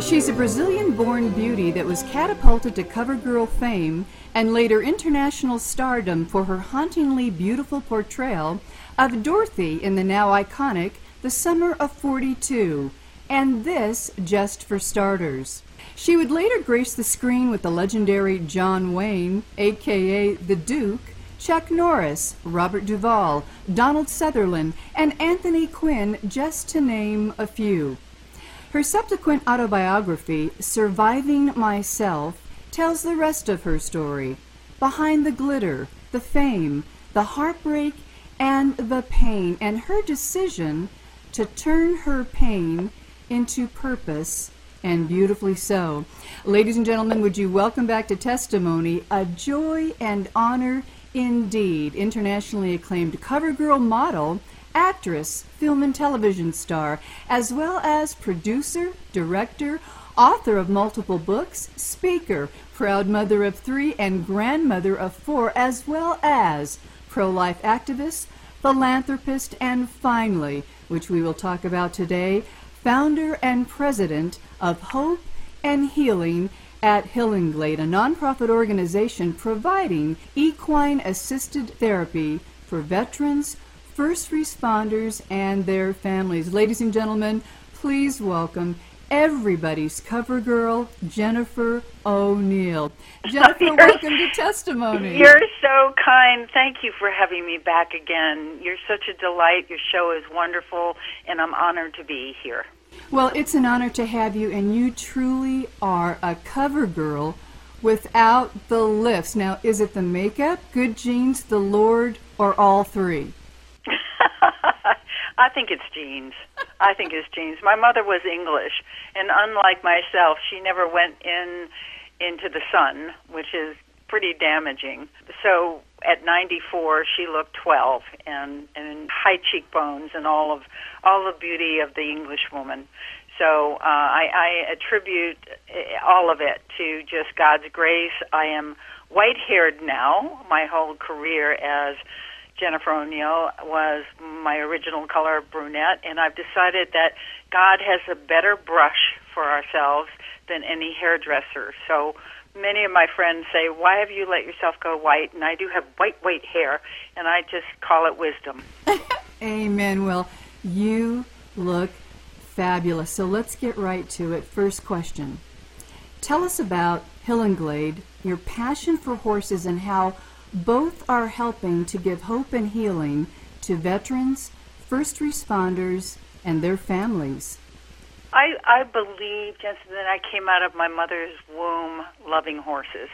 She's a Brazilian born beauty that was catapulted to CoverGirl fame and later international stardom for her hauntingly beautiful portrayal of Dorothy in the now iconic The Summer of 42, and this just for starters. She would later grace the screen with the legendary John Wayne, aka The Duke, Chuck Norris, Robert Duvall, Donald Sutherland, and Anthony Quinn, just to name a few. Her subsequent autobiography, Surviving Myself, tells the rest of her story behind the glitter, the fame, the heartbreak, and the pain, and her decision to turn her pain into purpose, and beautifully so. Ladies and gentlemen, would you welcome back to Testimony a joy and honor indeed, internationally acclaimed cover girl model actress, film and television star, as well as producer, director, author of multiple books, speaker, proud mother of three, and grandmother of four, as well as pro life activist, philanthropist, and finally, which we will talk about today, founder and president of Hope and Healing at Hillenglade, a nonprofit organization providing equine assisted therapy for veterans, first responders, and their families. Ladies and gentlemen, please welcome everybody's cover girl, Jennifer O'Neill. Jennifer, welcome to Testimony. You're so kind. Thank you for having me back again. You're such a delight. Your show is wonderful, and I'm honored to be here. Well, it's an honor to have you, and you truly are a cover girl without the lifts. Now, is it the makeup, good genes, the Lord, or all three? I think it's genes. I think it's genes. My mother was English, and unlike myself, she never went in into the sun, which is pretty damaging. So at 94, she looked 12, and and high cheekbones and all of all the beauty of the English woman. So uh, I, I attribute eh, all of it to just God's grace. I am white haired now. My whole career as Jennifer O'Neill was my original color brunette, and I've decided that God has a better brush for ourselves than any hairdresser. So many of my friends say, Why have you let yourself go white? And I do have white, white hair, and I just call it wisdom. Amen. Well, you look fabulous. So let's get right to it. First question Tell us about Hillenglade, your passion for horses, and how both are helping to give hope and healing to veterans, first responders, and their families. I, I believe, Jensine, that I came out of my mother's womb loving horses.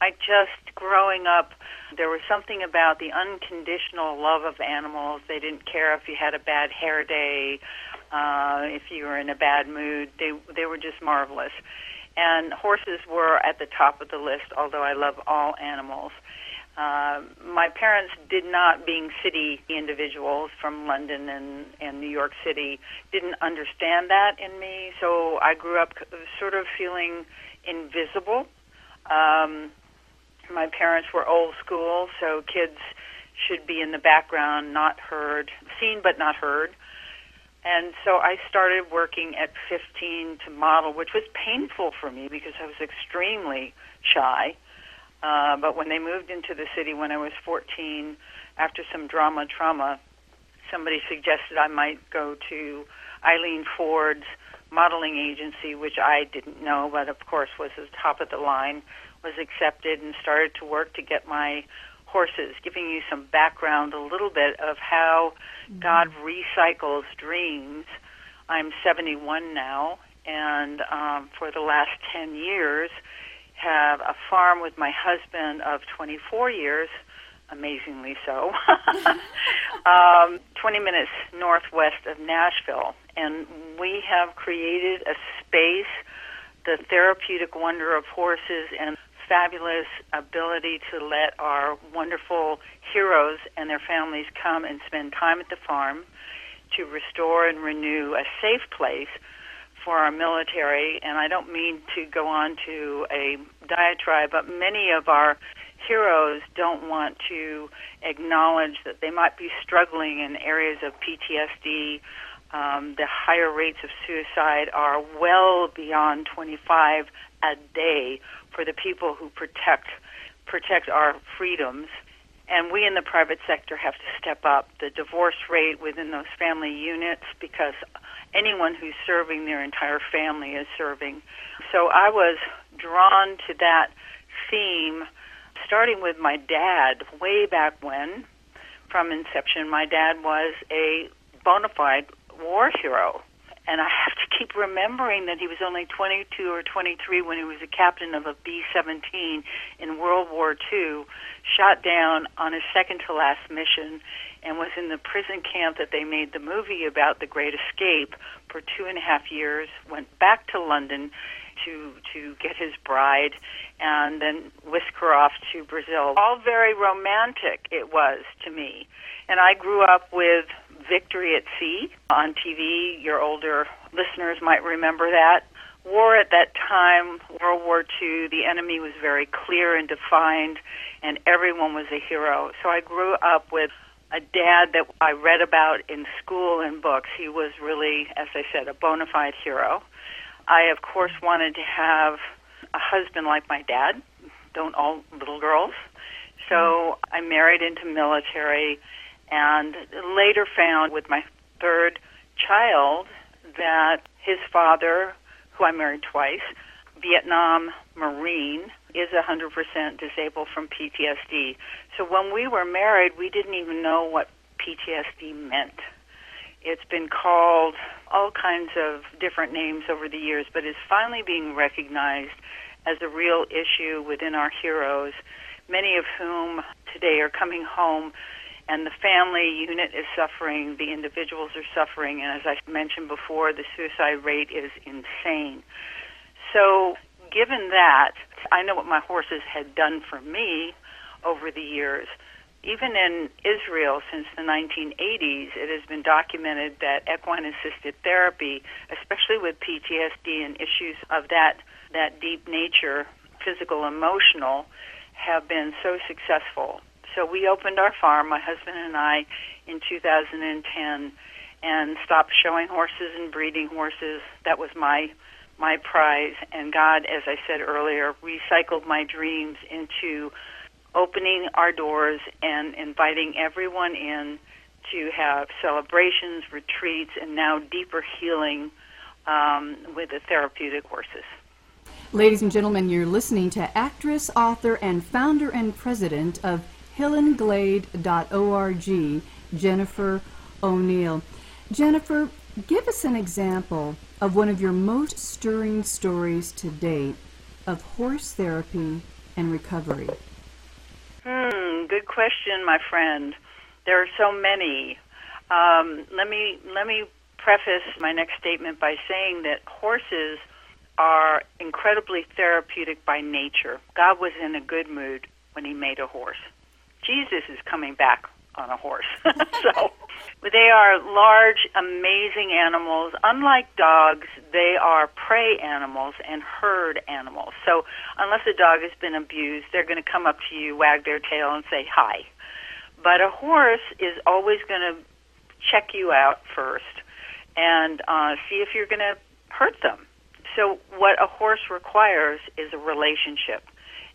I just, growing up, there was something about the unconditional love of animals. They didn't care if you had a bad hair day, uh, if you were in a bad mood. They, they were just marvelous. And horses were at the top of the list, although I love all animals. Uh, my parents did not, being city individuals from London and, and New York City, didn't understand that in me. So I grew up sort of feeling invisible. Um, my parents were old school, so kids should be in the background, not heard, seen but not heard. And so I started working at 15 to model, which was painful for me because I was extremely shy. Uh, but when they moved into the city when I was 14, after some drama trauma, somebody suggested I might go to Eileen Ford's modeling agency, which I didn't know, but of course was the top of the line, was accepted and started to work to get my horses, giving you some background a little bit of how mm-hmm. God recycles dreams. I'm 71 now, and um, for the last 10 years, have a farm with my husband of 24 years, amazingly so, um, 20 minutes northwest of Nashville. And we have created a space, the therapeutic wonder of horses, and fabulous ability to let our wonderful heroes and their families come and spend time at the farm to restore and renew a safe place for our military. And I don't mean to go on to a diatribe, but many of our heroes don't want to acknowledge that they might be struggling in areas of PTSD. Um, the higher rates of suicide are well beyond 25 a day for the people who protect protect our freedoms. And we in the private sector have to step up the divorce rate within those family units because anyone who's serving their entire family is serving. So I was drawn to that theme starting with my dad way back when from inception my dad was a bona fide war hero and I have to keep remembering that he was only 22 or 23 when he was a captain of a B 17 in World War II, shot down on his second to last mission, and was in the prison camp that they made the movie about the Great Escape for two and a half years, went back to London to to get his bride and then whisk her off to Brazil. All very romantic it was to me. And I grew up with Victory at Sea on TV. Your older listeners might remember that. War at that time, World War II, the enemy was very clear and defined, and everyone was a hero. So I grew up with a dad that I read about in school and books. He was really, as I said, a bona fide hero. I, of course, wanted to have a husband like my dad. Don't all little girls. So I married into military and later found with my third child that his father, who I married twice, Vietnam Marine, is 100% disabled from PTSD. So when we were married, we didn't even know what PTSD meant. It's been called all kinds of different names over the years, but is finally being recognized as a real issue within our heroes, many of whom today are coming home and the family unit is suffering, the individuals are suffering, and as I mentioned before, the suicide rate is insane. So, given that, I know what my horses had done for me over the years. Even in Israel since the 1980s, it has been documented that equine assisted therapy, especially with PTSD and issues of that, that deep nature, physical, emotional, have been so successful so we opened our farm, my husband and I, in 2010, and stopped showing horses and breeding horses. That was my my prize. And God, as I said earlier, recycled my dreams into opening our doors and inviting everyone in to have celebrations, retreats, and now deeper healing um, with the therapeutic horses. Ladies and gentlemen, you're listening to actress, author, and founder and president of hillenglade.org, Jennifer O'Neill. Jennifer, give us an example of one of your most stirring stories to date of horse therapy and recovery. Hmm, good question, my friend. There are so many. Um, let me let me preface my next statement by saying that horses are incredibly therapeutic by nature. God was in a good mood when he made a horse. Jesus is coming back on a horse. so they are large, amazing animals. Unlike dogs, they are prey animals and herd animals. So unless a dog has been abused, they're going to come up to you, wag their tail, and say hi. But a horse is always going to check you out first and uh, see if you're going to hurt them. So what a horse requires is a relationship.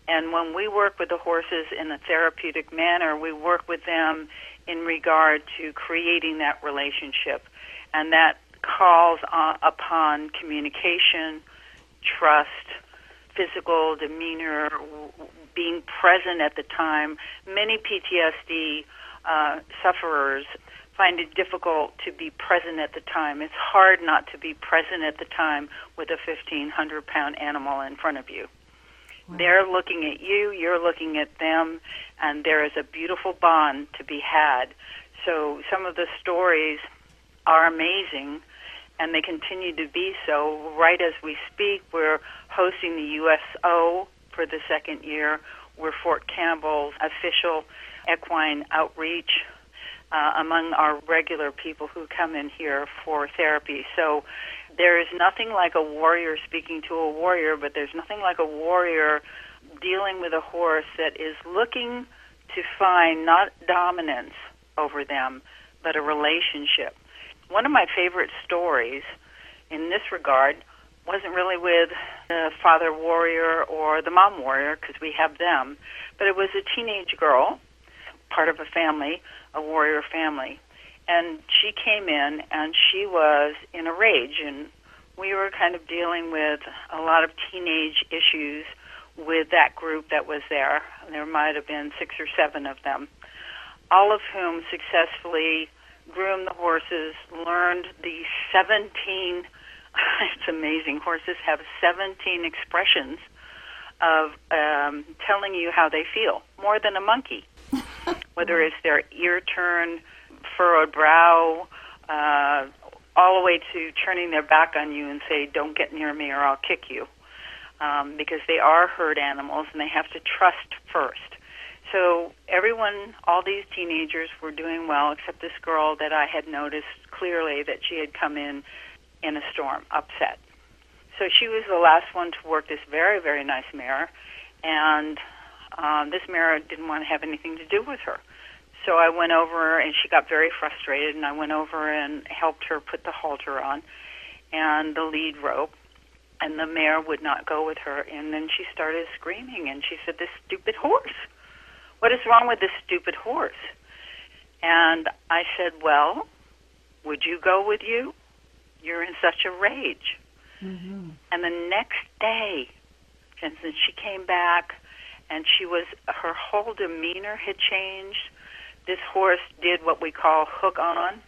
And when we work with the horses in a therapeutic manner, we work with them in regard to creating that relationship. And that calls upon communication, trust, physical demeanor, being present at the time. Many PTSD uh, sufferers find it difficult to be present at the time. It's hard not to be present at the time with a 1,500 pound animal in front of you. They're looking at you, you're looking at them, and there is a beautiful bond to be had. So some of the stories are amazing, and they continue to be so. Right as we speak, we're hosting the USO for the second year. We're Fort Campbell's official equine outreach uh, among our regular people who come in here for therapy. So there is nothing like a warrior speaking to a warrior, but there's nothing like a warrior dealing with a horse that is looking to find not dominance over them, but a relationship. One of my favorite stories in this regard wasn't really with the father warrior or the mom warrior, because we have them, but it was a teenage girl, part of a family, a warrior family. And she came in and she was in a rage, and we were kind of dealing with a lot of teenage issues with that group that was there. There might have been six or seven of them, all of whom successfully groomed the horses, learned the 17, it's amazing, horses have 17 expressions of um, telling you how they feel, more than a monkey. Whether it's their ear turn, furrowed brow, uh, all the way to turning their back on you and say, "Don't get near me, or I'll kick you," um, because they are herd animals and they have to trust first. So everyone, all these teenagers were doing well, except this girl that I had noticed clearly that she had come in in a storm, upset. So she was the last one to work this very, very nice mare, and um, this mare didn't want to have anything to do with her. So I went over, and she got very frustrated, and I went over and helped her put the halter on and the lead rope, and the mare would not go with her. And then she started screaming, and she said, "This stupid horse! What is wrong with this stupid horse?" And I said, "Well, would you go with you? You're in such a rage." Mm-hmm. And the next day, Jensine, she came back, and she was her whole demeanor had changed this horse did what we call hook on,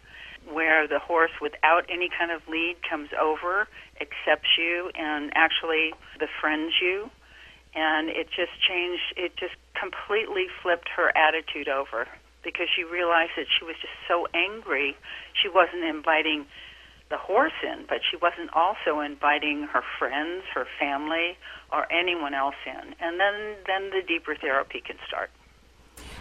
where the horse, without any kind of lead, comes over, accepts you, and actually befriends you. And it just changed, it just completely flipped her attitude over because she realized that she was just so angry. She wasn't inviting the horse in, but she wasn't also inviting her friends, her family, or anyone else in. And then, then the deeper therapy can start.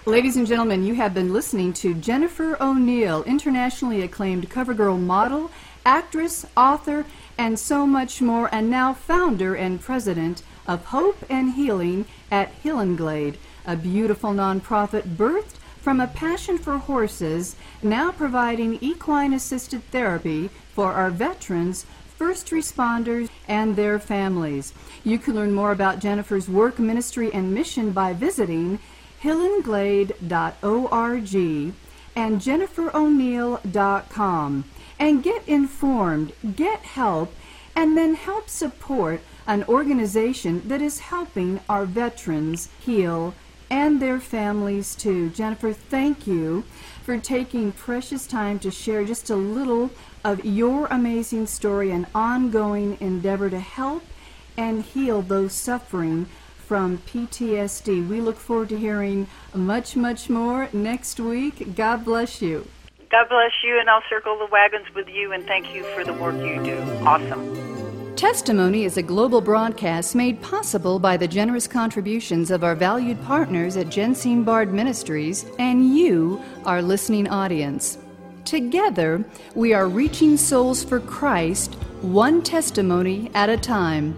Ladies and gentlemen, you have been listening to Jennifer O'Neill, internationally acclaimed CoverGirl model, actress, author, and so much more, and now founder and president of Hope and Healing at Hillenglade, a beautiful nonprofit birthed from a passion for horses, now providing equine assisted therapy for our veterans, first responders, and their families. You can learn more about Jennifer's work, ministry, and mission by visiting hillenglade.org and jennifero'neill.com and get informed, get help, and then help support an organization that is helping our veterans heal and their families too. Jennifer, thank you for taking precious time to share just a little of your amazing story and ongoing endeavor to help and heal those suffering from PTSD. We look forward to hearing much, much more next week. God bless you. God bless you, and I'll circle the wagons with you, and thank you for the work you do. Awesome. Testimony is a global broadcast made possible by the generous contributions of our valued partners at Jensine Bard Ministries and you, our listening audience. Together, we are reaching souls for Christ, one testimony at a time.